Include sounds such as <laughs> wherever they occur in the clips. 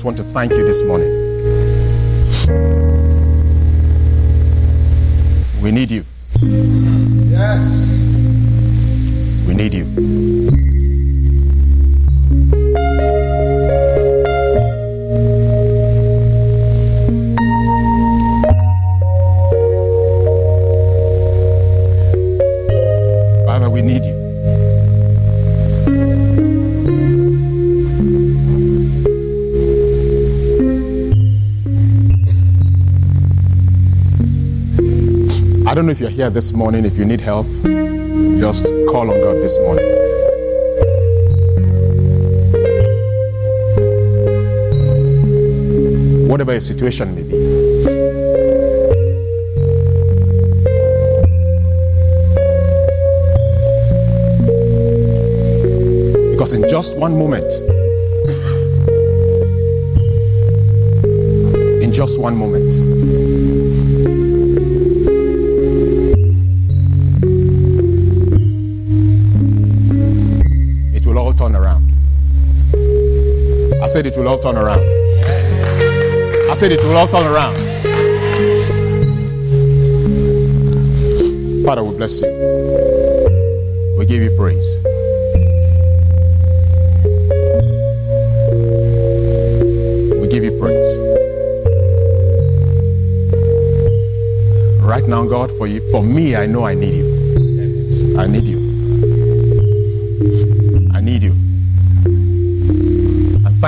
just want to thank you this morning. We need you. Yes. We need you. If you're here this morning, if you need help, just call on God this morning. Whatever your situation may be. Because in just one moment, in just one moment, said it will all turn around. I said it will all turn around. Father, we bless you. We give you praise. We give you praise. Right now, God, for you, for me, I know I need you. I need you.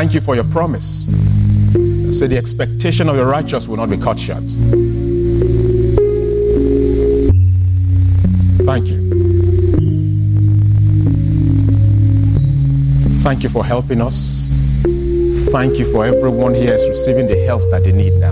Thank you for your promise. Say the expectation of the righteous will not be cut short. Thank you. Thank you for helping us. Thank you for everyone here is receiving the help that they need now.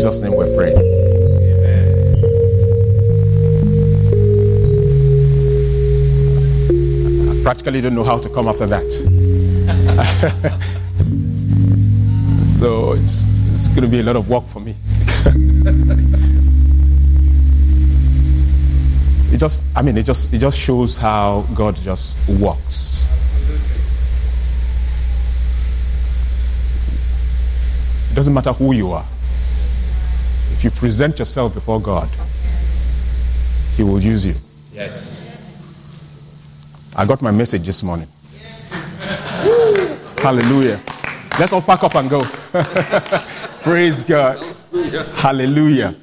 Jesus' name we pray. I practically don't know how to come after that. <laughs> so it's, it's going to be a lot of work for me. <laughs> it just, I mean, it just, it just shows how God just works. It doesn't matter who you are. If you present yourself before God, He will use you. Yes. I got my message this morning. Hallelujah. Let's all pack up and go. <laughs> Praise God. Hallelujah.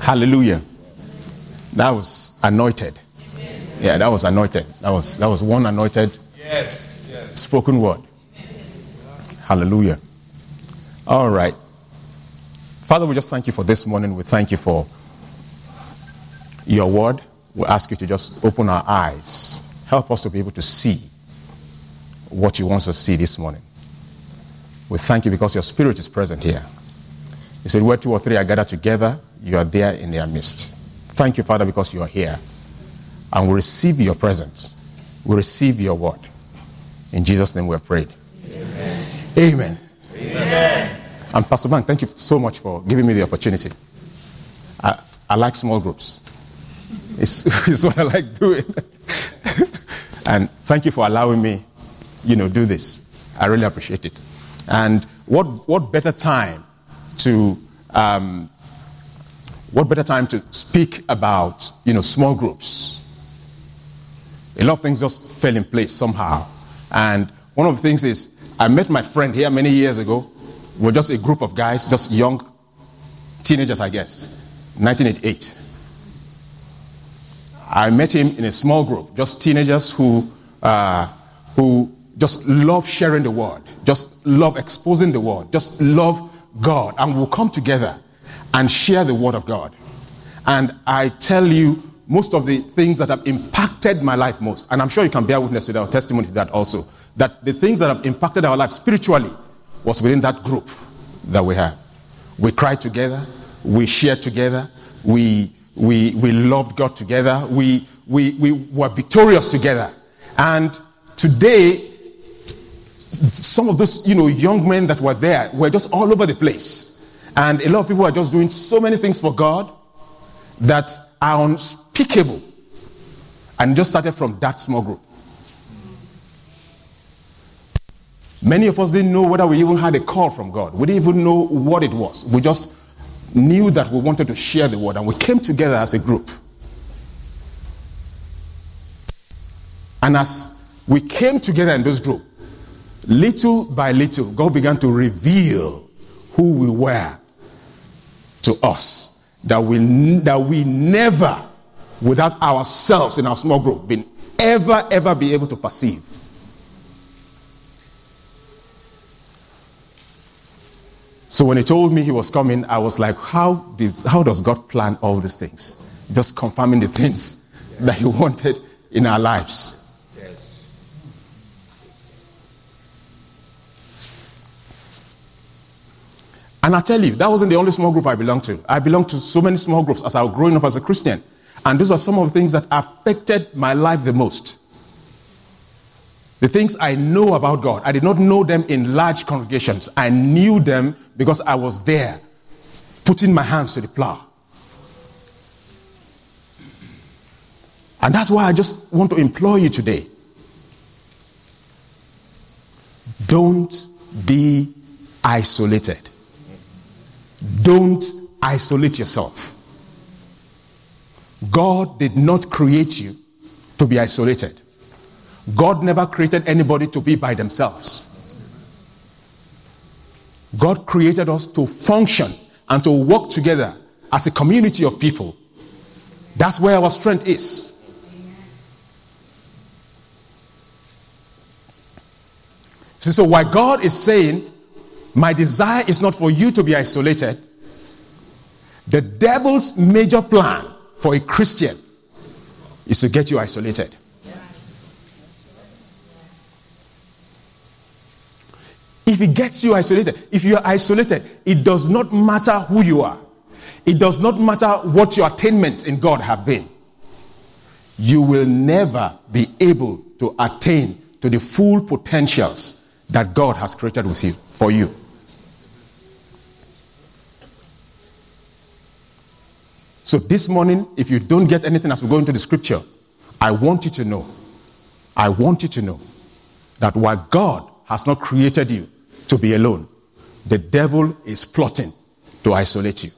Hallelujah. That was anointed. Yeah, that was anointed. That was that was one anointed Yes. Yes. spoken word. Hallelujah. All right. Father, we just thank you for this morning. We thank you for your word. We ask you to just open our eyes. Help us to be able to see what you want us to see this morning. We thank you because your spirit is present here. You said, Where two or three are gathered together, you are there in their midst. Thank you, Father, because you are here. And we receive your presence. We receive your word. In Jesus' name we have prayed. Amen. Amen. And Pastor Bank, thank you so much for giving me the opportunity. I, I like small groups. It's, <laughs> it's what I like doing. <laughs> and thank you for allowing me, you know, do this. I really appreciate it. And what, what better time to, um, what better time to speak about, you know, small groups? A lot of things just fell in place somehow. And one of the things is, I met my friend here many years ago. We're just a group of guys, just young teenagers, I guess. 1988. I met him in a small group, just teenagers who, uh, who just love sharing the word, just love exposing the word, just love God, and we'll come together and share the word of God. And I tell you, most of the things that have impacted my life most, and I'm sure you can bear witness to that, testimony to that also, that the things that have impacted our life spiritually was within that group that we have. We cried together, we shared together, we, we, we loved God together, we, we, we were victorious together. And today, some of those, you know, young men that were there were just all over the place. And a lot of people are just doing so many things for God that are unspeakable. And just started from that small group. Many of us didn't know whether we even had a call from God. We didn't even know what it was. We just knew that we wanted to share the word and we came together as a group. And as we came together in this group, little by little, God began to reveal who we were to us. That we, that we never, without ourselves in our small group, been ever, ever be able to perceive. So when he told me he was coming, I was like, how, did, how does God plan all these things? Just confirming the things <laughs> that he wanted in our lives. And I tell you, that wasn't the only small group I belonged to. I belonged to so many small groups as I was growing up as a Christian. And those were some of the things that affected my life the most. The things I know about God, I did not know them in large congregations. I knew them because I was there, putting my hands to the plow. And that's why I just want to implore you today. Don't be isolated. Don't isolate yourself. God did not create you to be isolated. God never created anybody to be by themselves. God created us to function and to work together as a community of people. That's where our strength is. See, so why God is saying, My desire is not for you to be isolated. The devil's major plan for a Christian is to get you isolated. If it gets you isolated, if you are isolated, it does not matter who you are. It does not matter what your attainments in God have been. You will never be able to attain to the full potentials that God has created with you for you. So this morning, if you don't get anything as we go into the scripture, I want you to know, I want you to know that while God has not created you to be alone. The devil is plotting to isolate you.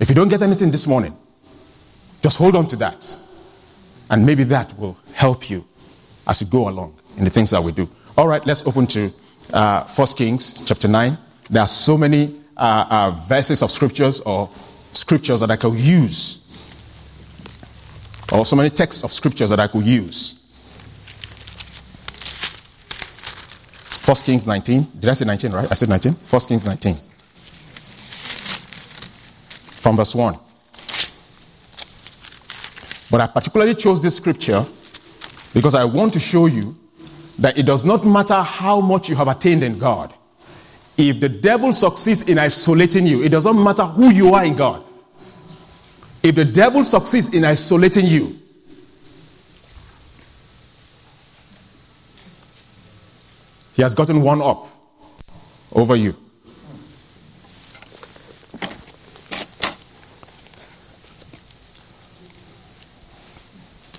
If you don't get anything this morning, just hold on to that. And maybe that will help you as you go along in the things that we do. All right, let's open to uh, 1 Kings chapter 9. There are so many uh, uh, verses of scriptures or scriptures that I could use, or so many texts of scriptures that I could use. 1 Kings 19. Did I say 19, right? I said 19. 1 Kings 19. From verse 1. But I particularly chose this scripture because I want to show you that it does not matter how much you have attained in God. If the devil succeeds in isolating you, it doesn't matter who you are in God. If the devil succeeds in isolating you, He has gotten one up over you.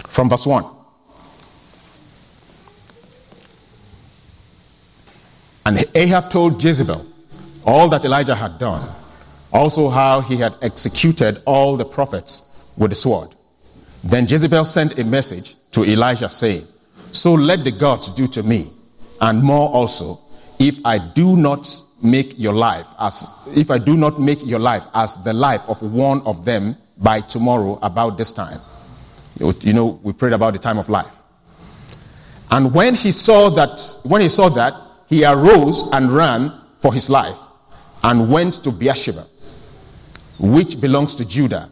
From verse 1. And Ahab told Jezebel all that Elijah had done, also how he had executed all the prophets with the sword. Then Jezebel sent a message to Elijah saying, So let the gods do to me and more also if I do not make your life as if I do not make your life as the life of one of them by tomorrow about this time. You know, we prayed about the time of life. And when he saw that, when he saw that, he arose and ran for his life and went to Beersheba, which belongs to Judah,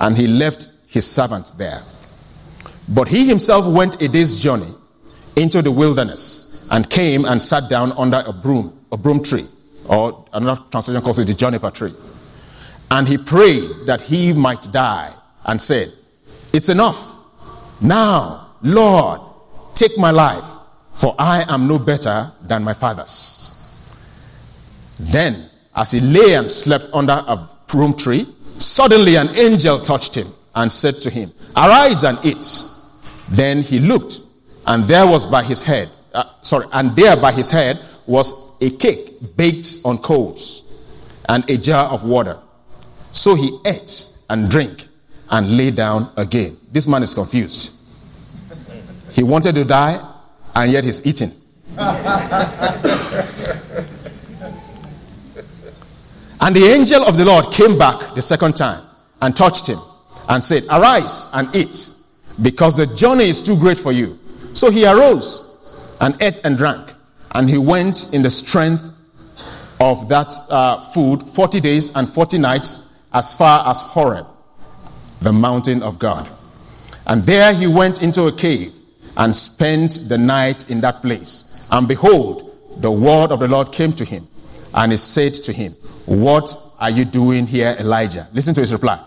and he left his servants there. But he himself went a day's journey into the wilderness and came and sat down under a broom, a broom tree, or another translation calls it the juniper tree. And he prayed that he might die and said, It's enough. Now, Lord, take my life, for I am no better than my fathers. Then, as he lay and slept under a broom tree, suddenly an angel touched him and said to him, Arise and eat. Then he looked, and there was by his head, uh, sorry, and there by his head was a cake baked on coals and a jar of water. So he ate and drank and lay down again. This man is confused. He wanted to die, and yet he's eating. <laughs> and the angel of the Lord came back the second time and touched him and said, Arise and eat, because the journey is too great for you. So he arose and ate and drank, and he went in the strength of that uh, food 40 days and 40 nights as far as Horeb, the mountain of God. And there he went into a cave and spent the night in that place. And behold, the word of the Lord came to him, and he said to him, What are you doing here, Elijah? Listen to his reply.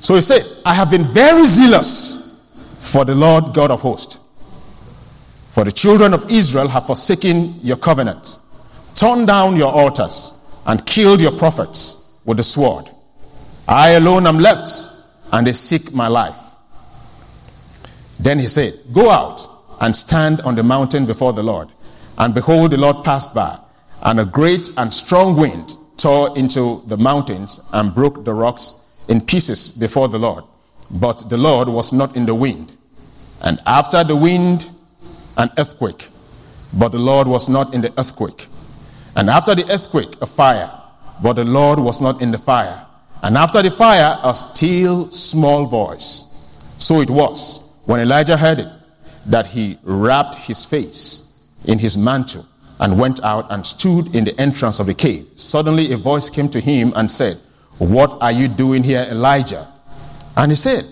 So he said, I have been very zealous for the Lord God of hosts. For the children of Israel have forsaken your covenant, torn down your altars, and killed your prophets with the sword. I alone am left, and they seek my life. Then he said, Go out and stand on the mountain before the Lord. And behold, the Lord passed by, and a great and strong wind tore into the mountains and broke the rocks in pieces before the Lord. But the Lord was not in the wind. And after the wind, an earthquake. But the Lord was not in the earthquake. And after the earthquake, a fire. But the Lord was not in the fire. And after the fire, a still small voice. So it was when Elijah heard it, that he wrapped his face in his mantle and went out and stood in the entrance of the cave. Suddenly a voice came to him and said, What are you doing here, Elijah? And he said,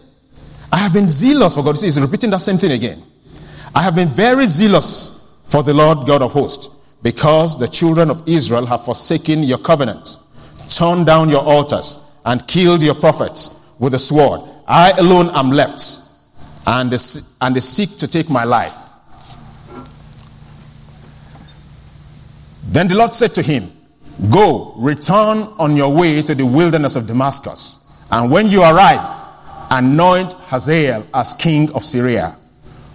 I have been zealous for God. See, he's repeating that same thing again. I have been very zealous for the Lord God of hosts, because the children of Israel have forsaken your covenants, torn down your altars, and killed your prophets with the sword. I alone am left and they, and they seek to take my life. Then the Lord said to him, Go, return on your way to the wilderness of Damascus, and when you arrive, anoint Hazael as king of Syria.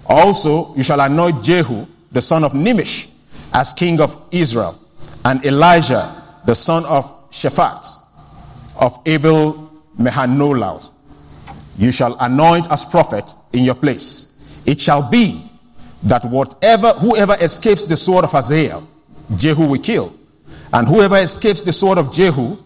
Also, you shall anoint Jehu, the son of Nimshi, as king of Israel, and Elijah, the son of Shaphat, of Abel Meholah, you shall anoint as prophet in your place. It shall be that whatever whoever escapes the sword of Hazael, Jehu will kill. And whoever escapes the sword of Jehu,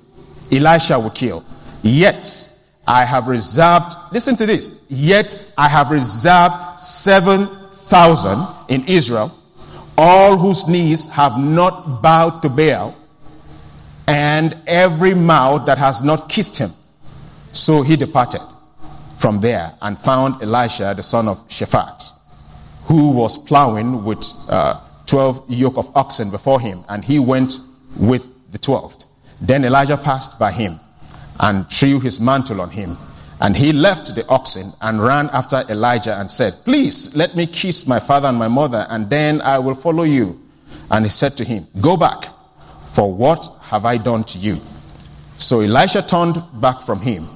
Elisha will kill. Yet I have reserved, listen to this, yet I have reserved 7,000 in Israel, all whose knees have not bowed to Baal, and every mouth that has not kissed him. So he departed from there and found Elisha, the son of Shaphat, who was plowing with uh, 12 yoke of oxen before him, and he went with the 12th. Then Elijah passed by him and threw his mantle on him. And he left the oxen and ran after Elijah and said, Please let me kiss my father and my mother, and then I will follow you. And he said to him, Go back, for what have I done to you? So Elisha turned back from him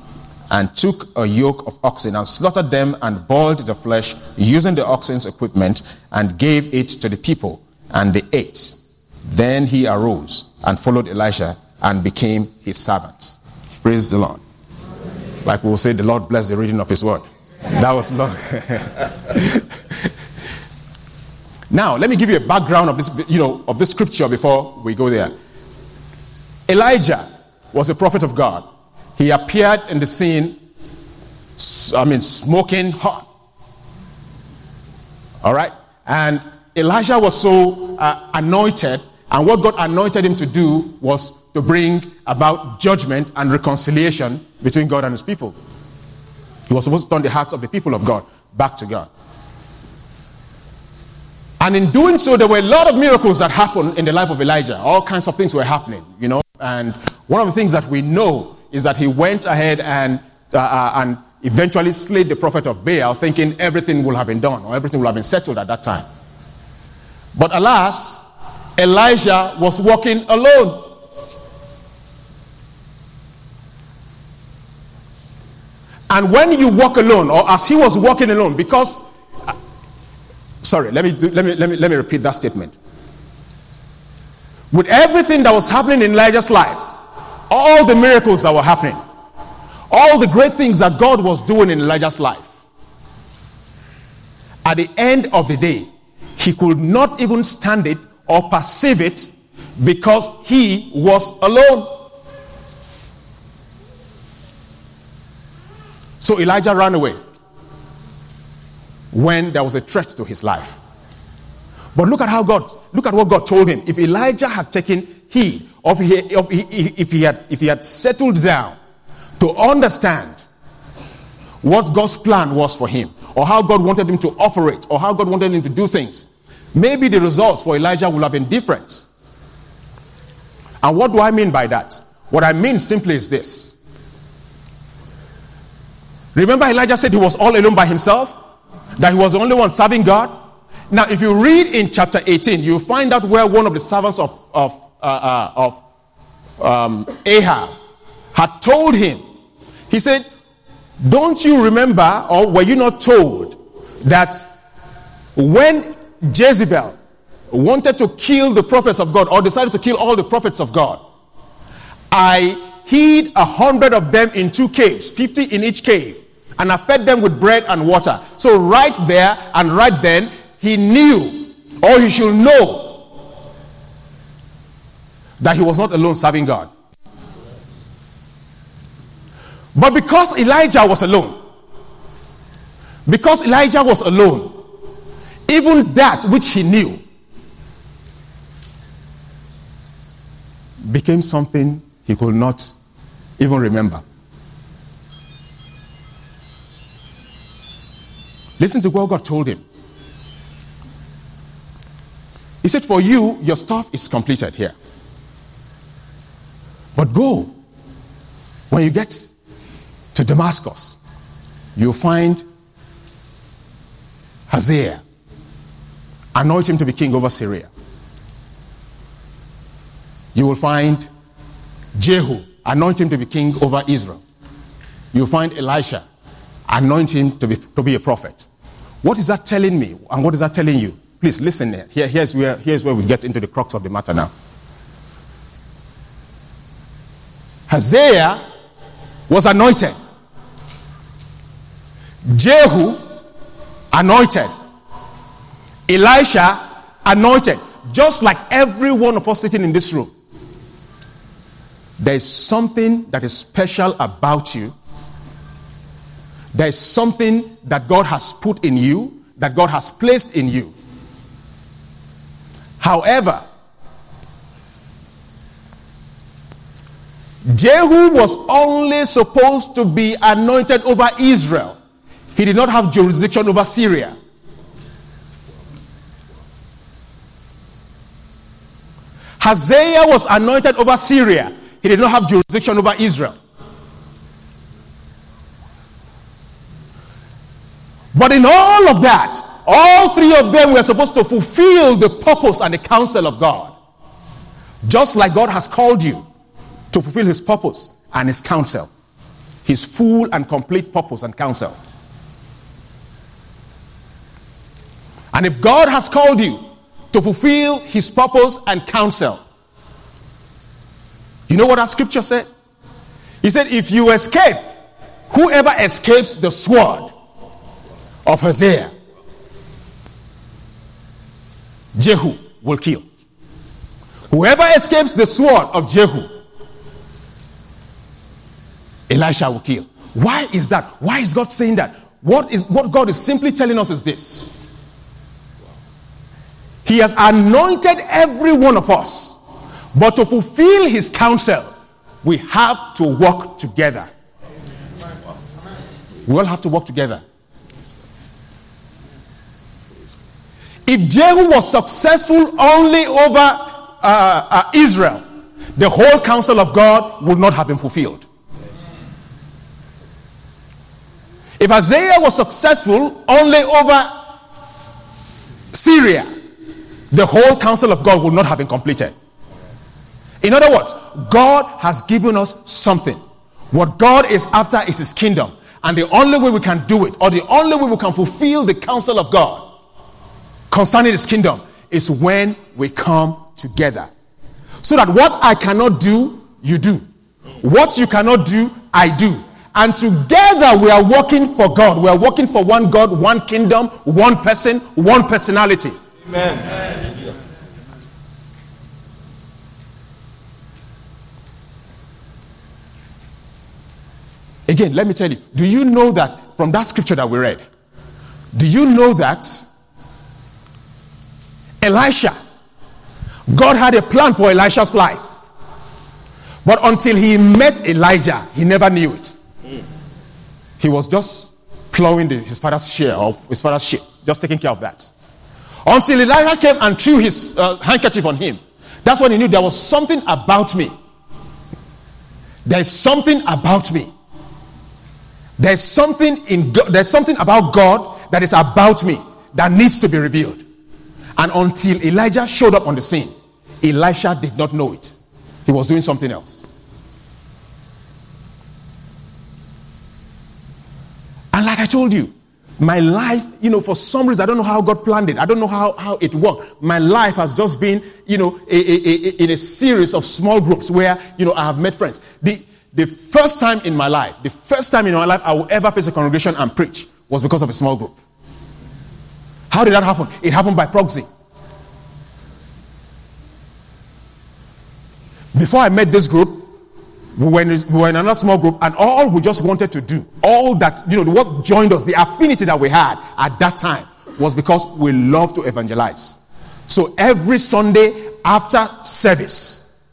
and took a yoke of oxen and slaughtered them and boiled the flesh using the oxen's equipment and gave it to the people, and they ate. Then he arose and followed Elisha and became his servant. Praise the Lord. Like we will say, the Lord bless the reading of his word. That was long. <laughs> now, let me give you a background of this, you know, of this scripture before we go there. Elijah was a prophet of God. He appeared in the scene, I mean, smoking hot. All right? And Elijah was so uh, anointed, and what God anointed him to do was to bring about judgment and reconciliation between God and his people. He was supposed to turn the hearts of the people of God back to God. And in doing so, there were a lot of miracles that happened in the life of Elijah. All kinds of things were happening, you know. And one of the things that we know is that he went ahead and, uh, uh, and eventually slayed the prophet of Baal, thinking everything will have been done or everything will have been settled at that time. But alas, Elijah was walking alone. And when you walk alone, or as he was walking alone, because, uh, sorry, let me, let, me, let, me, let me repeat that statement. With everything that was happening in Elijah's life, all the miracles that were happening, all the great things that God was doing in Elijah's life, at the end of the day, he could not even stand it or perceive it because he was alone. So Elijah ran away when there was a threat to his life. But look at how God, look at what God told him. If Elijah had taken heed, or if he, if he, had, if he had settled down to understand what God's plan was for him, or how God wanted him to operate, or how God wanted him to do things, maybe the results for Elijah would have been different. And what do I mean by that? What I mean simply is this. Remember, Elijah said he was all alone by himself? That he was the only one serving God? Now, if you read in chapter 18, you find out where one of the servants of, of, uh, uh, of um, Ahab had told him, he said, Don't you remember, or were you not told, that when Jezebel wanted to kill the prophets of God, or decided to kill all the prophets of God, I hid a hundred of them in two caves, 50 in each cave, and I fed them with bread and water. So, right there and right then, he knew, or he should know, that he was not alone serving God. But because Elijah was alone, because Elijah was alone, even that which he knew became something he could not even remember. Listen to what God told him. He said, For you, your stuff is completed here. But go. When you get to Damascus, you'll find Hazael. Anoint him to be king over Syria. You will find Jehu. Anoint him to be king over Israel. You'll find Elisha. Anoint him to be, to be a prophet. What is that telling me? And what is that telling you? Please listen here. here's, where, here's where we get into the crux of the matter now. Hazael was anointed. Jehu anointed. Elisha anointed. Just like every one of us sitting in this room. There is something that is special about you. There is something that God has put in you, that God has placed in you. However, Jehu was only supposed to be anointed over Israel. He did not have jurisdiction over Syria. Hazael was anointed over Syria. He did not have jurisdiction over Israel. But in all of that, all three of them were supposed to fulfill the purpose and the counsel of God. Just like God has called you to fulfill his purpose and his counsel, his full and complete purpose and counsel. And if God has called you to fulfill his purpose and counsel, you know what our scripture said? He said, If you escape, whoever escapes the sword of Hazael, Jehu will kill. Whoever escapes the sword of Jehu, Elisha will kill. Why is that? Why is God saying that? What, is, what God is simply telling us is this He has anointed every one of us, but to fulfill His counsel, we have to work together. We all have to work together. If Jehu was successful only over uh, uh, Israel, the whole counsel of God would not have been fulfilled. If Hazael was successful only over Syria, the whole counsel of God would not have been completed. In other words, God has given us something. What God is after is His kingdom. And the only way we can do it, or the only way we can fulfill the counsel of God concerning His kingdom, is when we come together. So that what I cannot do, you do. What you cannot do, I do. And together we are working for God. We are working for one God, one kingdom, one person, one personality. Amen. Again, let me tell you do you know that from that scripture that we read? Do you know that Elisha, God had a plan for Elisha's life? But until he met Elijah, he never knew it. He was just plowing the, his father's share of his father's sheep, just taking care of that. Until Elijah came and threw his uh, handkerchief on him. That's when he knew there was something about me. There's something about me. There's something in God, there's something about God that is about me that needs to be revealed. And until Elijah showed up on the scene, Elisha did not know it. He was doing something else. And like I told you, my life, you know, for some reason, I don't know how God planned it. I don't know how, how it worked. My life has just been, you know, a, a, a, in a series of small groups where, you know, I have met friends. The, the first time in my life, the first time in my life I will ever face a congregation and preach was because of a small group. How did that happen? It happened by proxy. Before I met this group, we were, in, we were in another small group, and all we just wanted to do, all that, you know, what joined us, the affinity that we had at that time was because we love to evangelize. So every Sunday after service,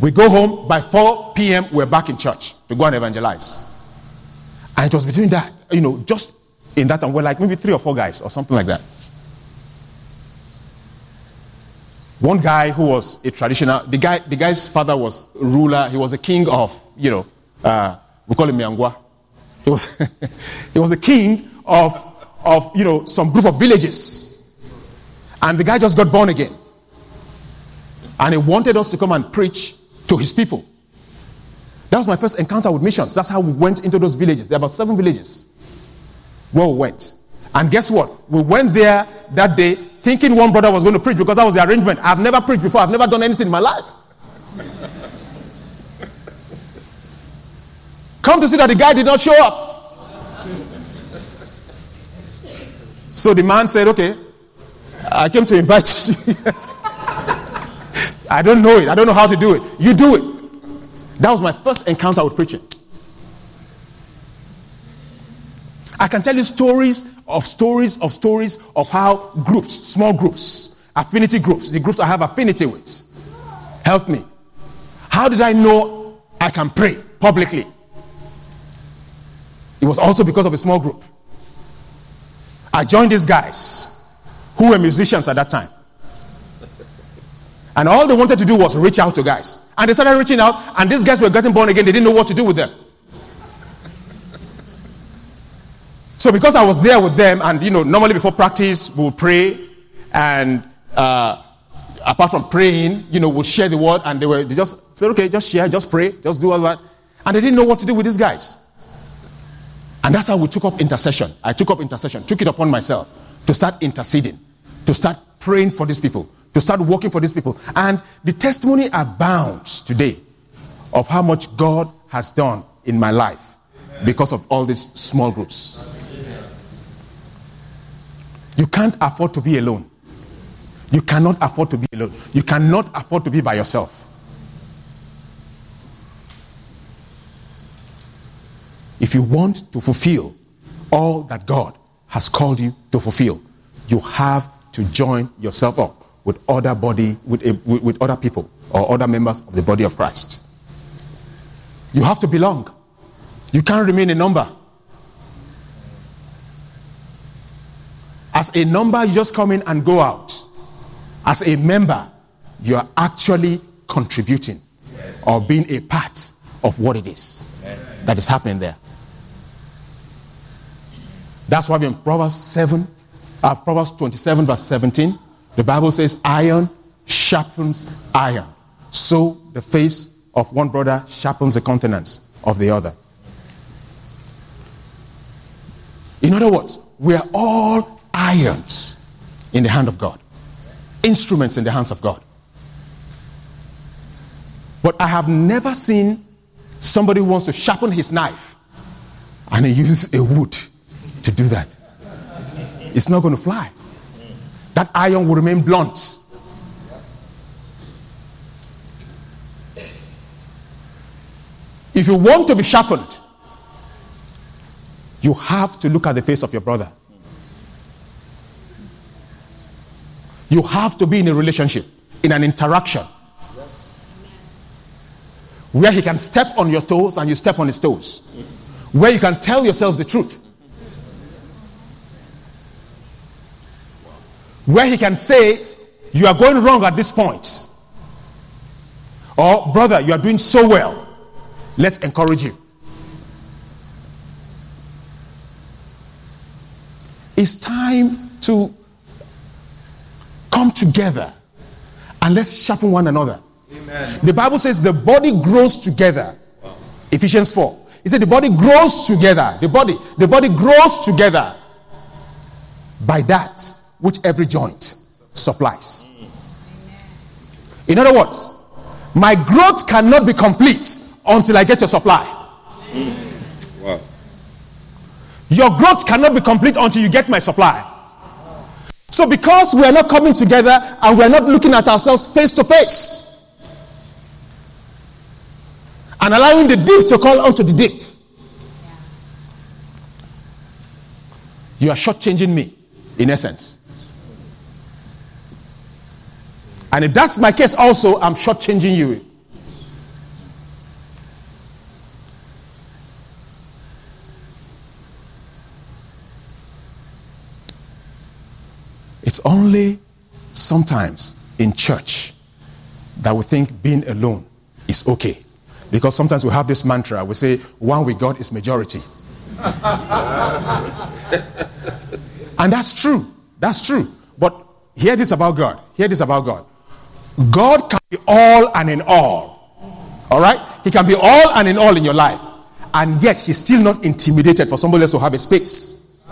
we go home by 4 p.m., we're back in church to go and evangelize. And it was between that, you know, just in that time, we're like maybe three or four guys or something like that. One guy who was a traditional, the guy, the guy's father was ruler. He was a king of, you know, uh, we call him Miangwa. He was, <laughs> he was a king of, of, you know, some group of villages. And the guy just got born again. And he wanted us to come and preach to his people. That was my first encounter with missions. That's how we went into those villages. There are about seven villages where we went. And guess what? We went there that day thinking one brother was going to preach because that was the arrangement. I've never preached before, I've never done anything in my life. Come to see that the guy did not show up. So the man said, Okay, I came to invite <laughs> you. I don't know it. I don't know how to do it. You do it. That was my first encounter with preaching. I can tell you stories of stories of stories of how groups, small groups, affinity groups, the groups I have affinity with, help me. How did I know I can pray publicly? It was also because of a small group. I joined these guys who were musicians at that time. And all they wanted to do was reach out to guys. And they started reaching out, and these guys were getting born again. They didn't know what to do with them. So because I was there with them, and you know, normally before practice, we'll pray, and uh, apart from praying, you know, we'll share the word, and they were they just said, okay, just share, just pray, just do all that. And they didn't know what to do with these guys. And that's how we took up intercession. I took up intercession, took it upon myself to start interceding, to start praying for these people, to start working for these people. And the testimony abounds today of how much God has done in my life because of all these small groups. You can't afford to be alone. You cannot afford to be alone. You cannot afford to be by yourself. If you want to fulfill all that God has called you to fulfill, you have to join yourself up with other body, with, a, with, with other people or other members of the body of Christ. You have to belong. You can't remain a number. As a number, you just come in and go out. As a member, you are actually contributing yes. or being a part of what it is that is happening there. That's why in Proverbs 7, uh, Proverbs 27, verse 17, The Bible says, iron sharpens iron. So the face of one brother sharpens the countenance of the other. In other words, we are all irons in the hand of God, instruments in the hands of God. But I have never seen somebody who wants to sharpen his knife and he uses a wood to do that. It's not going to fly. That iron will remain blunt. If you want to be sharpened, you have to look at the face of your brother. You have to be in a relationship, in an interaction, where he can step on your toes and you step on his toes, where you can tell yourselves the truth, where he can say, You are going wrong at this point, or brother, you are doing so well. Let's encourage you. It's time to come together and let's sharpen one another. Amen. The Bible says the body grows together. Wow. Ephesians 4. He said the body grows together. The body, the body grows together by that which every joint supplies. In other words, my growth cannot be complete until I get your supply. Wow. Your growth cannot be complete until you get my supply. So, because we are not coming together and we are not looking at ourselves face to face and allowing the deep to call onto the deep, you are shortchanging me, in essence. And if that's my case, also, I'm shortchanging you. It's only sometimes in church that we think being alone is okay. Because sometimes we have this mantra we say, one with God is majority. <laughs> and that's true. That's true. But hear this about God. Hear this about God. God can be all and in all. All right? He can be all and in all in your life. And yet, he's still not intimidated for somebody else to have a space.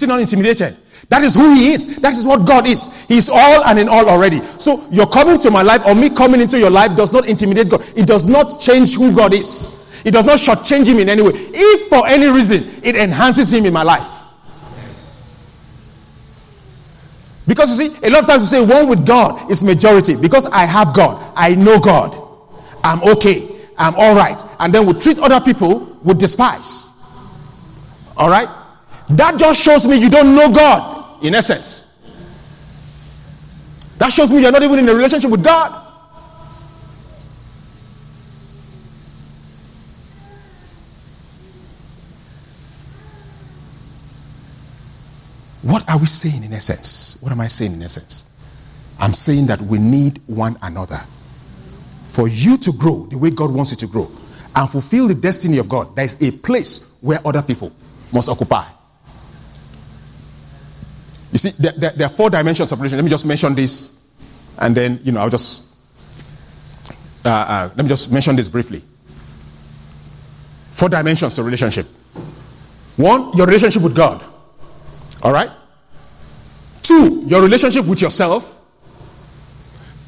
He's not intimidated. That is who he is. That is what God is. He's all and in all already. So your coming to my life or me coming into your life does not intimidate God. It does not change who God is. It does not shortchange him in any way. If for any reason it enhances him in my life. Because you see, a lot of times we say one with God is majority. Because I have God, I know God, I'm okay, I'm all right. And then we treat other people with despise. All right? That just shows me you don't know God, in essence. That shows me you're not even in a relationship with God. What are we saying in essence? What am I saying in essence? I'm saying that we need one another. For you to grow the way God wants you to grow and fulfill the destiny of God, there is a place where other people must occupy. You see, there, there, there, are four dimensions of relation. Let me just mention this, and then, you know, I'll just, uh, uh, let me just mention this briefly. Four dimensions to relationship. One, your relationship with God. All right? Two, your relationship with yourself.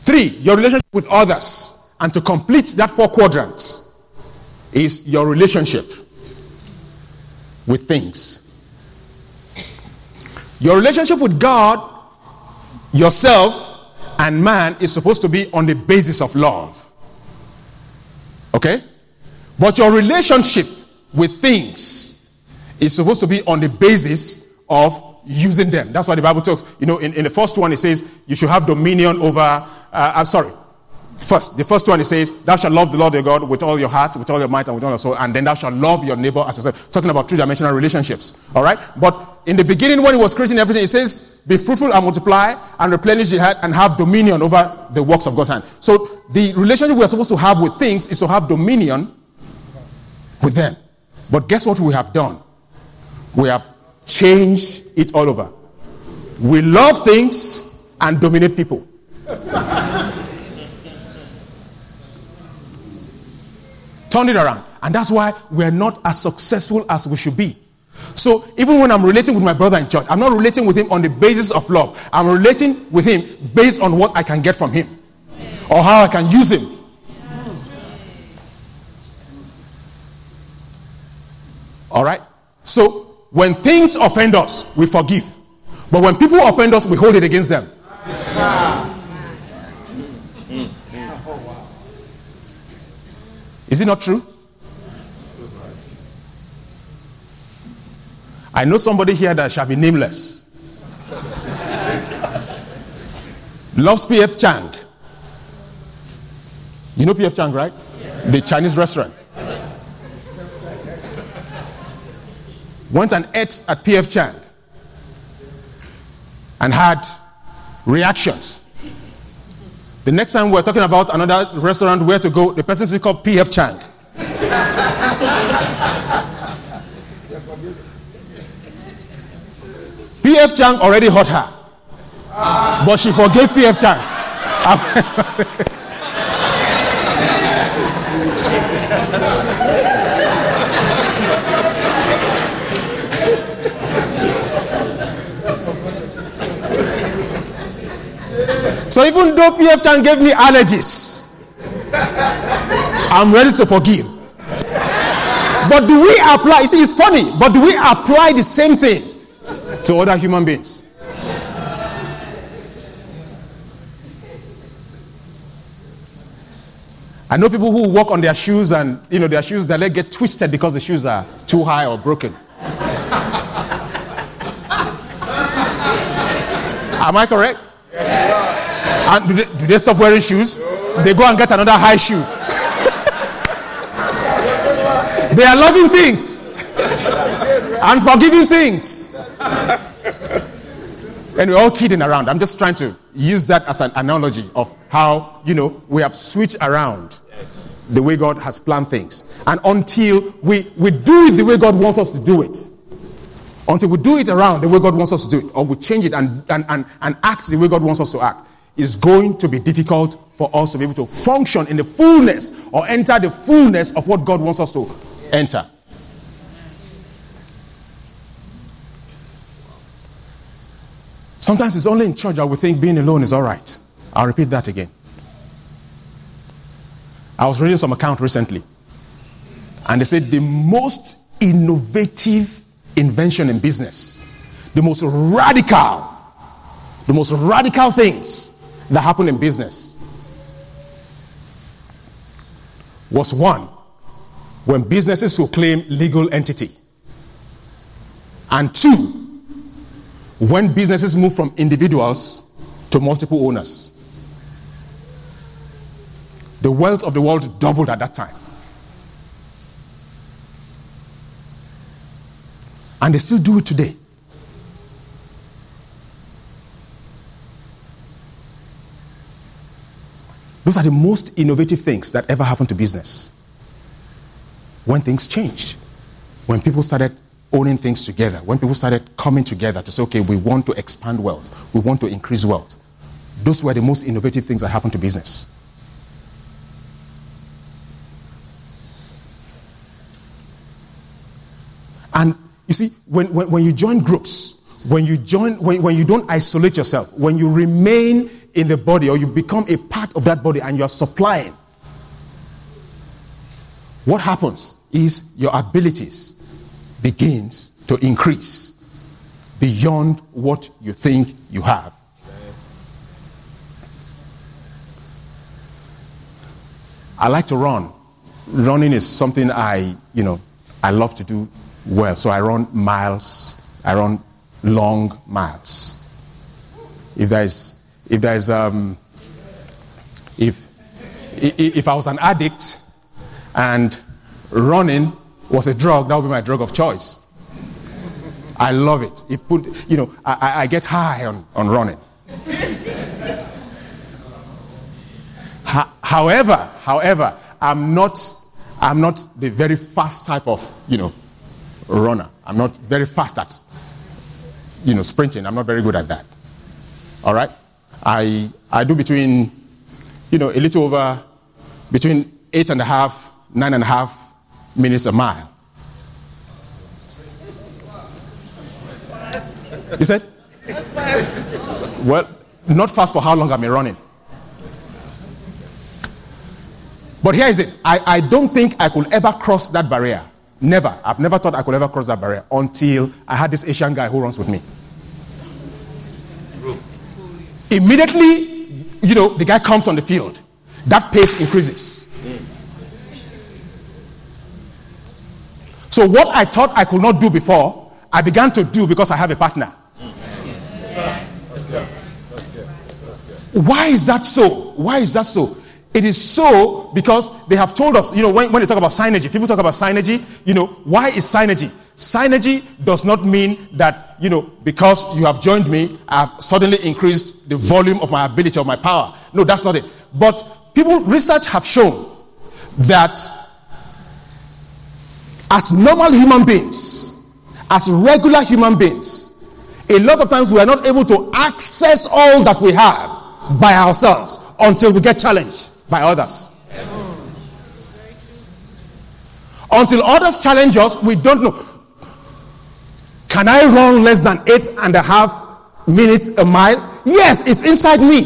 Three, your relationship with others. And to complete that four quadrants is your relationship with things. Your relationship with God, yourself, and man is supposed to be on the basis of love. Okay? But your relationship with things is supposed to be on the basis of using them. That's why the Bible talks. You know, in, in the first one, it says you should have dominion over. Uh, I'm sorry. First, the first one it says, Thou shalt love the Lord your God with all your heart, with all your might, and with all your soul, and then thou shalt love your neighbor as yourself. Talking about three dimensional relationships. All right? But in the beginning, when he was creating everything, it says, Be fruitful and multiply and replenish the earth and have dominion over the works of God's hand. So the relationship we are supposed to have with things is to have dominion with them. But guess what we have done? We have changed it all over. We love things and dominate people. <laughs> Turn it around. And that's why we're not as successful as we should be. So even when I'm relating with my brother in church, I'm not relating with him on the basis of love. I'm relating with him based on what I can get from him or how I can use him. All right? So when things offend us, we forgive. But when people offend us, we hold it against them. Is it not true? I know somebody here that shall be nameless. Loves PF Chang. You know PF Chang, right? The Chinese restaurant. Went and ate at PF Chang and had reactions. The next time we're talking about another restaurant where to go, the person is called PF Chang. PF Chang already hurt her, but she forgave PF Chang. <laughs> <laughs> so even though PF Chang gave me allergies, I'm ready to forgive. But do we apply? You see, it's funny, but do we apply the same thing to other human beings. I know people who walk on their shoes and you know their shoes their leg get twisted because the shoes are too high or broken. Am I correct? And do they, do they stop wearing shoes? They go and get another high shoe. they are loving things and forgiving things. and we're all kidding around. I'm just trying to use that as an analogy of how, you know, we have switched around the way God has planned things. And until we, we do it the way God wants us to do it, until we do it around the way God wants us to do it, or we change it and, and, and, and act the way God wants us to act, it's going to be difficult for us to be able to function in the fullness or enter the fullness of what God wants us to enter. Sometimes it's only in church that we think being alone is all right. I'll repeat that again. I was reading some account recently, and they said the most innovative invention in business, the most radical, the most radical things that happen in business was one when businesses will claim legal entity, and two when businesses move from individuals to multiple owners. The wealth of the world doubled at that time. And they still do it today. Those are the most innovative things that ever happened to business. When things changed, when people started owning things together, when people started coming together to say, okay, we want to expand wealth, we want to increase wealth, those were the most innovative things that happened to business. And you see, when, when, when you join groups, when you join, when, when you don't isolate yourself, when you remain in the body or you become a part of that body and you're supplying, what happens is your abilities begins to increase beyond what you think you have. I like to run. Running is something I, you know, I love to do well. So I run miles. I run long miles. If there's, if there's, um, if, if I was an addict and running was a drug, that would be my drug of choice. I love it. It put, you know, I, I get high on, on running. however, however, I'm not, I'm not the very fast type of, you know, runner. I'm not very fast at you know, sprinting. I'm not very good at that. All right? I, I do between, you know, a little over, between eight and a half, nine and a half minutes a mile. You said? Well, not fast for how long I'm I running? But here is it. I, I don't think I could ever cross that barrier. Never. I've never thought I could ever cross that barrier until I had this Asian guy who runs with me. Immediately, you know, the guy comes on the field. That pace increases. So, what I thought I could not do before, I began to do because I have a partner. Why is that so? Why is that so? It is so because they have told us, you know, when, when they talk about synergy, people talk about synergy, you know, why is synergy? Synergy does not mean that, you know, because you have joined me, I've suddenly increased the volume of my ability, of my power. No, that's not it. But people, research have shown that as normal human beings, as regular human beings, a lot of times we are not able to access all that we have by ourselves until we get challenged by others. Until others challenge us, we don't know. Can I run less than eight and a half minutes a mile? Yes, it's inside me.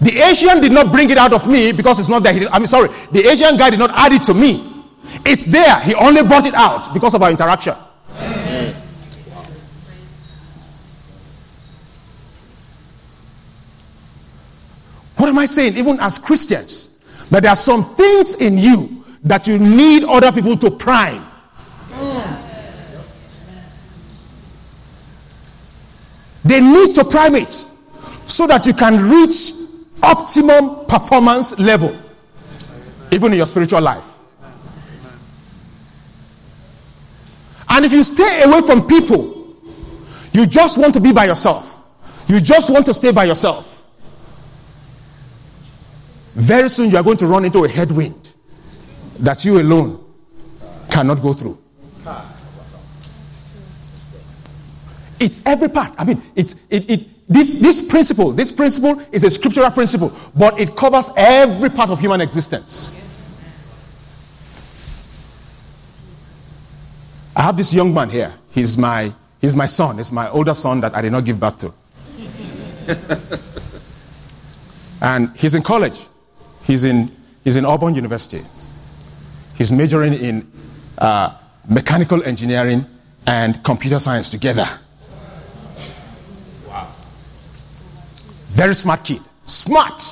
The Asian did not bring it out of me because it's not there. I mean, sorry, the Asian guy did not add it to me. It's there. He only brought it out because of our interaction. What am I saying? Even as Christians, that there are some things in you that you need other people to prime. They need to prime it so that you can reach optimum performance level, even in your spiritual life. And if you stay away from people, you just want to be by yourself, you just want to stay by yourself very soon you are going to run into a headwind that you alone cannot go through. It's every part. I mean, it's, it, it, this, this principle, this principle is a scriptural principle, but it covers every part of human existence. I have this young man here. He's my, he's my son. He's my older son that I did not give birth to. <laughs> and he's in college. He's in, he's in Auburn University. He's majoring in uh, mechanical engineering and computer science together. Very smart kid. Smart.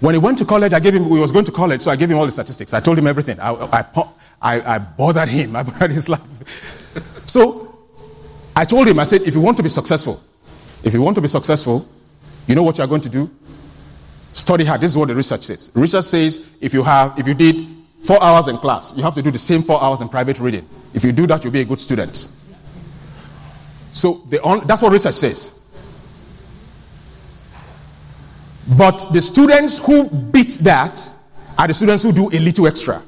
When he went to college, I gave him, he was going to college, so I gave him all the statistics. I told him everything. I, I, I, I bothered him. <laughs> I bothered his life. so I told him, I said, if you want to be successful, if you want to be successful, you know what you are going to do? Study hard. This is what the research says. Research says if you have, if you did four hours in class, you have to do the same four hours in private reading. If you do that, you'll be a good student. So that's what research says. But the students who beat that are the students who do a little extra.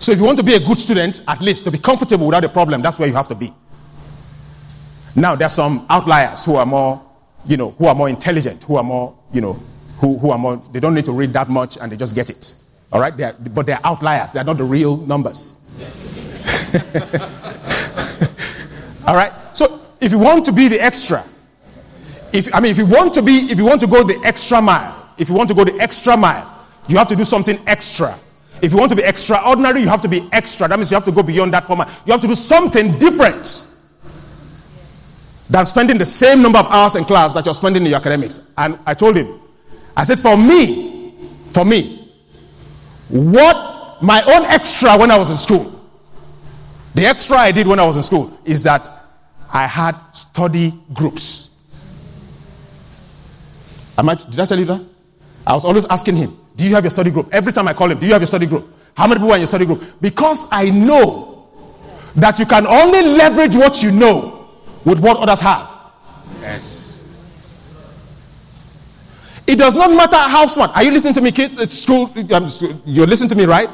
So if you want to be a good student, at least to be comfortable without a problem, that's where you have to be. Now, there are some outliers who are more, you know, who are more intelligent, who are more, you know, who, who are more, they don't need to read that much and they just get it. All right? They're, but they're outliers. They're not the real numbers. <laughs> All right? So, if you want to be the extra, if, I mean, if you want to be, if you want to go the extra mile, if you want to go the extra mile, you have to do something extra. If you want to be extraordinary, you have to be extra. That means you have to go beyond that format. You have to do something different than spending the same number of hours in class that you're spending in your academics. And I told him, I said, for me, for me, what my own extra when I was in school, the extra I did when I was in school is that I had study groups. Am I, did I tell you that? I was always asking him, Do you have your study group? Every time I call him, Do you have your study group? How many people are in your study group? Because I know that you can only leverage what you know with what others have. Yes. It does not matter how smart. Are you listening to me, kids? It's school. Um, you're listening to me, right?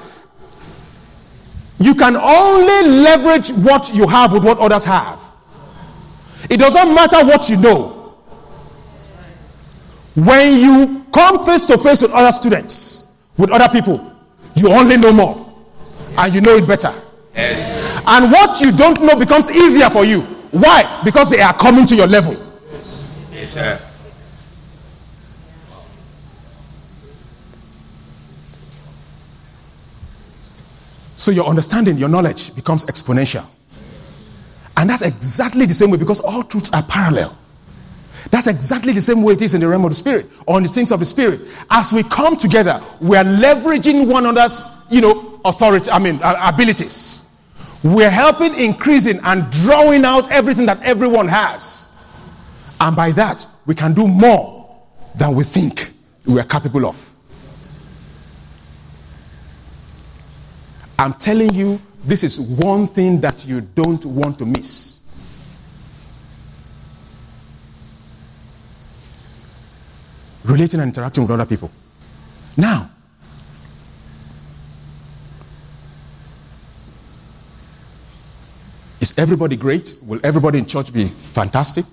You can only leverage what you have with what others have. It doesn't matter what you know. When you come face to face with other students, with other people, you only know more and you know it better. Yes. And what you don't know becomes easier for you. Why? Because they are coming to your level. Yes, sir. So your understanding, your knowledge becomes exponential. And that's exactly the same way because all truths are parallel. That's exactly the same way it is in the realm of the spirit or in the things of the spirit. As we come together, we are leveraging one another's, you know, authority, I mean, uh, abilities. We're helping increasing and drawing out everything that everyone has. And by that, we can do more than we think we are capable of. I'm telling you, this is one thing that you don't want to miss. Relating and interacting with other people. Now, is everybody great? Will everybody in church be fantastic?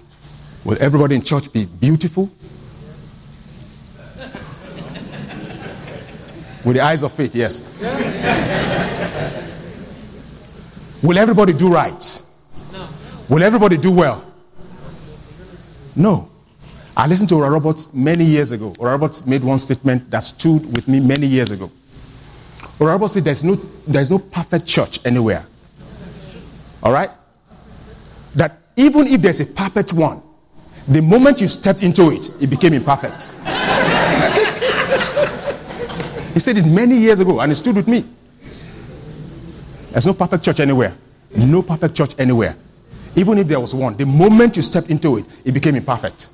Will everybody in church be beautiful? With the eyes of faith, yes. Will everybody do right? No. Will everybody do well? No. I listened to Oral Roberts many years ago. Oral Roberts made one statement that stood with me many years ago. Oral Roberts said there's no, there's no perfect church anywhere. All right? That even if there's a perfect one, the moment you stepped into it, it became imperfect. <laughs> he said it many years ago, and it stood with me. There's no perfect church anywhere. No perfect church anywhere. Even if there was one, the moment you stepped into it, it became imperfect.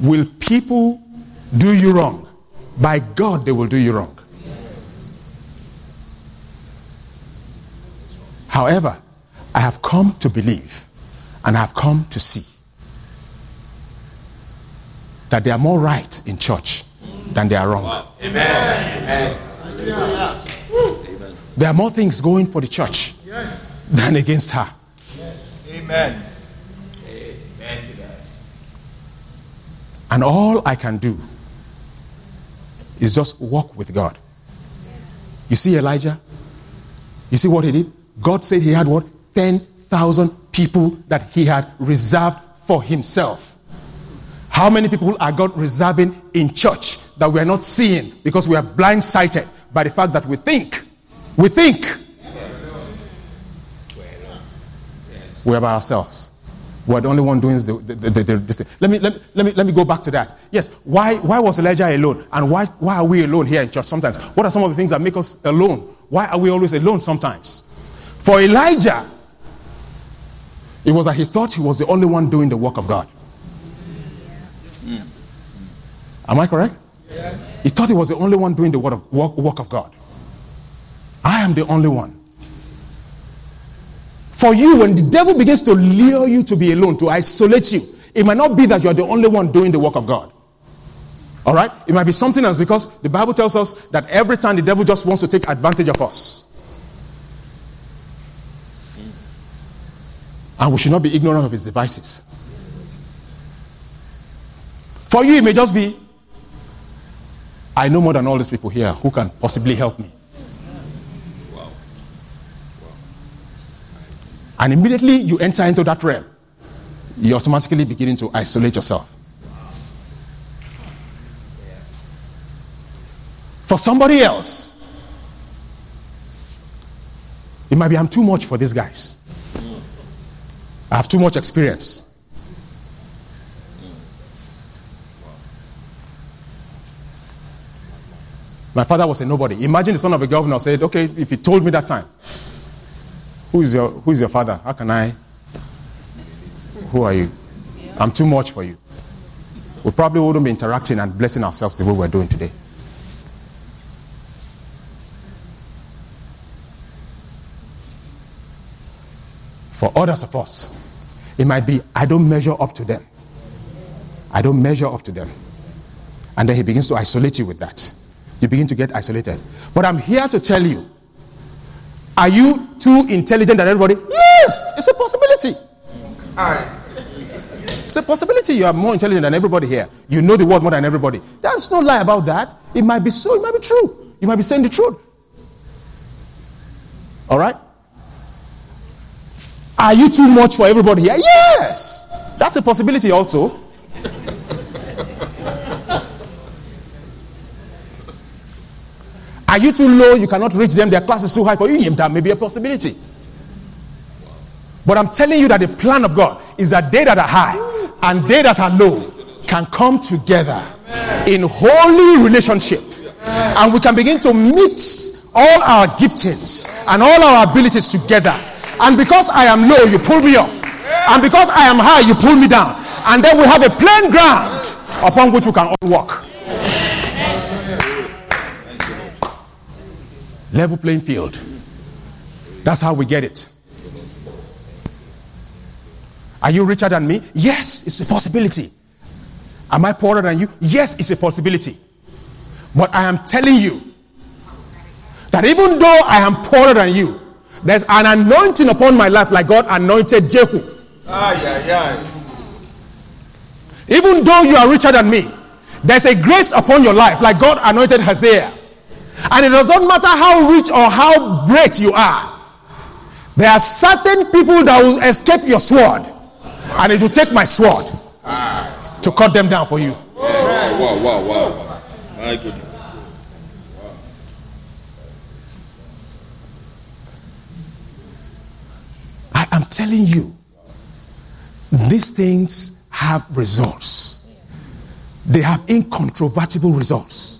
Will people do you wrong? By God, they will do you wrong. However, I have come to believe and I have come to see that they are more right in church than they are wrong. Amen. There are more things going for the church Yes. than against her. Amen. Amen to that. And all I can do is just walk with God. You see Elijah? You see what he did? God said he had what? 10,000 people that he had reserved for himself. How many people are God reserving in church that we are not seeing because we are blindsided by the fact that we think? We think we're by ourselves. We're the only one doing the, the, the. Let me, let, me, let, me, let me go back to that. Yes, why, why was Elijah alone? And why, why are we alone here in church sometimes? What are some of the things that make us alone? Why are we always alone sometimes? For Elijah, it was that he thought he was the only one doing the work of God. Am I correct? He thought he was the only one doing the work of, work, work of God. I am the only one. For you, when the devil begins to lure you to be alone, to isolate you, it might not be that you're the only one doing the work of God. All right? It might be something else because the Bible tells us that every time the devil just wants to take advantage of us. And we should not be ignorant of his devices. For you, it may just be I know more than all these people here who can possibly help me. And immediately you enter into that realm, you're automatically beginning to isolate yourself. For somebody else, it might be I'm too much for these guys. I have too much experience. My father was a nobody. Imagine the son of a governor said, Okay, if he told me that time, who is your, who is your father? How can I? Who are you? I'm too much for you. We probably wouldn't be interacting and blessing ourselves the way we're doing today. For others of us, it might be I don't measure up to them. I don't measure up to them. And then he begins to isolate you with that. You begin to get isolated. But I'm here to tell you are you too intelligent than everybody? Yes, it's a possibility. All right. It's a possibility you are more intelligent than everybody here. You know the word more than everybody. There's no lie about that. It might be so, it might be true. You might be saying the truth. All right? Are you too much for everybody here? Yes. That's a possibility also. Are you too low? You cannot reach them. Their class is too high for you. That may be a possibility. But I'm telling you that the plan of God is that they that are high and they that are low can come together in holy relationship. And we can begin to mix all our giftings and all our abilities together. And because I am low, you pull me up. And because I am high, you pull me down. And then we have a plain ground upon which we can all walk. Level playing field. That's how we get it. Are you richer than me? Yes, it's a possibility. Am I poorer than you? Yes, it's a possibility. But I am telling you that even though I am poorer than you, there's an anointing upon my life like God anointed Jehu. Ay, ay, ay. Even though you are richer than me, there's a grace upon your life like God anointed Hazael. And it doesn't matter how rich or how great you are, there are certain people that will escape your sword, and it will take my sword to cut them down for you. Wow, wow, wow. My goodness. I am telling you, these things have results. They have incontrovertible results.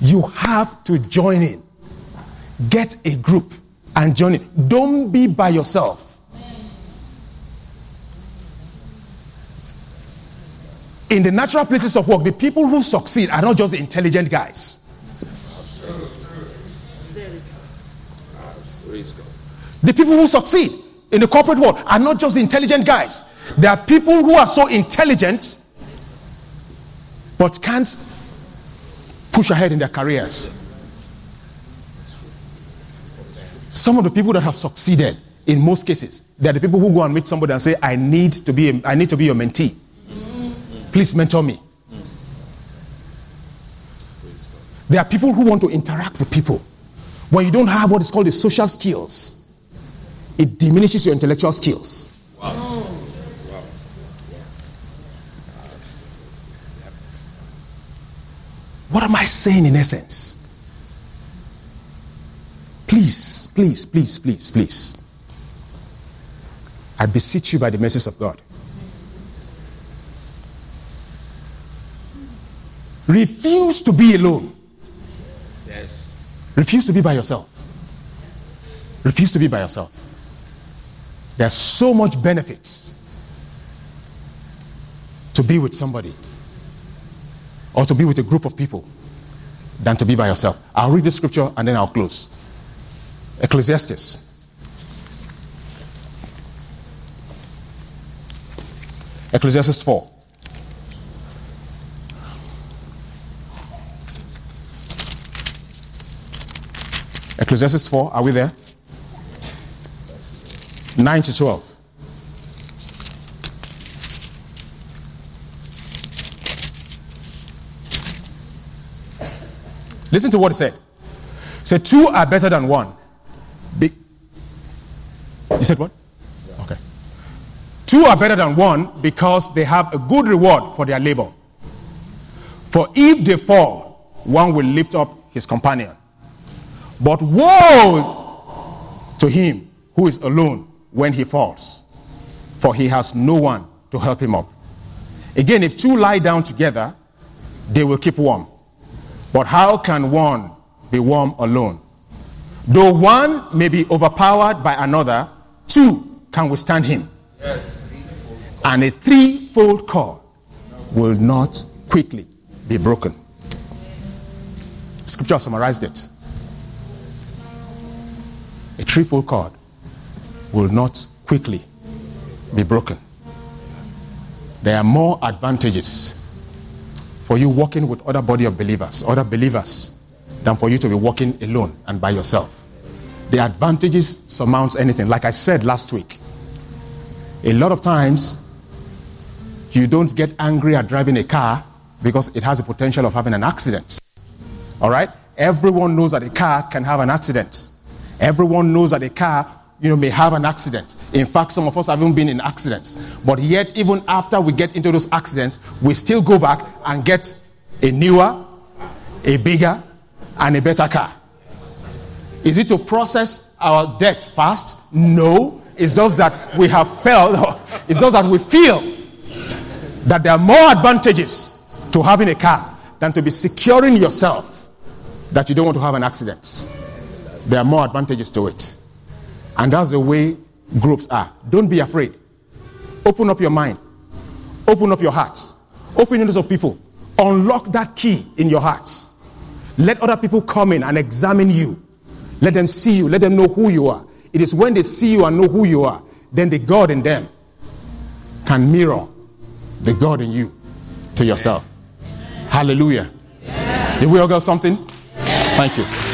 You have to join in. Get a group and join in. Don't be by yourself. In the natural places of work, the people who succeed are not just the intelligent guys. The people who succeed in the corporate world are not just intelligent guys. There are people who are so intelligent but can't push ahead in their careers. Some of the people that have succeeded in most cases, they are the people who go and meet somebody and say, I need to be a, I need to be your mentee. Please mentor me. There are people who want to interact with people. When you don't have what is called the social skills, it diminishes your intellectual skills. What am I saying in essence? Please, please, please, please, please. I beseech you by the mercies of God. Refuse to be alone. Yes. Refuse to be by yourself. Refuse to be by yourself. There's so much benefits to be with somebody or to be with a group of people than to be by yourself. I'll read the scripture and then I'll close. Ecclesiastes. Ecclesiastes 4. Ecclesiastes 4, are we there? 9 to 12. Listen to what it said. Said, Two are better than one. Be- you said what? Okay. Two are better than one because they have a good reward for their labor. For if they fall, one will lift up his companion. But woe to him who is alone when he falls, for he has no one to help him up. Again, if two lie down together, they will keep warm. But how can one be warm alone? Though one may be overpowered by another, two can withstand him. And a threefold cord will not quickly be broken. Scripture summarized it. A threefold cord will not quickly be broken. There are more advantages for you walking with other body of believers, other believers, than for you to be walking alone and by yourself. The advantages surmounts anything. Like I said last week, a lot of times you don't get angry at driving a car because it has the potential of having an accident. All right? Everyone knows that a car can have an accident. Everyone knows that a car, you know, may have an accident. In fact, some of us haven't been in accidents. But yet, even after we get into those accidents, we still go back and get a newer, a bigger, and a better car. Is it to process our debt fast? No. It's just that we have felt, <laughs> it's just that we feel that there are more advantages to having a car than to be securing yourself that you don't want to have an accident. There are more advantages to it. And that's the way groups are. Don't be afraid. Open up your mind. Open up your hearts. Open into of people. Unlock that key in your heart. Let other people come in and examine you. Let them see you. Let them know who you are. It is when they see you and know who you are, then the God in them can mirror the God in you to yourself. Hallelujah. Did we all got something? Thank you.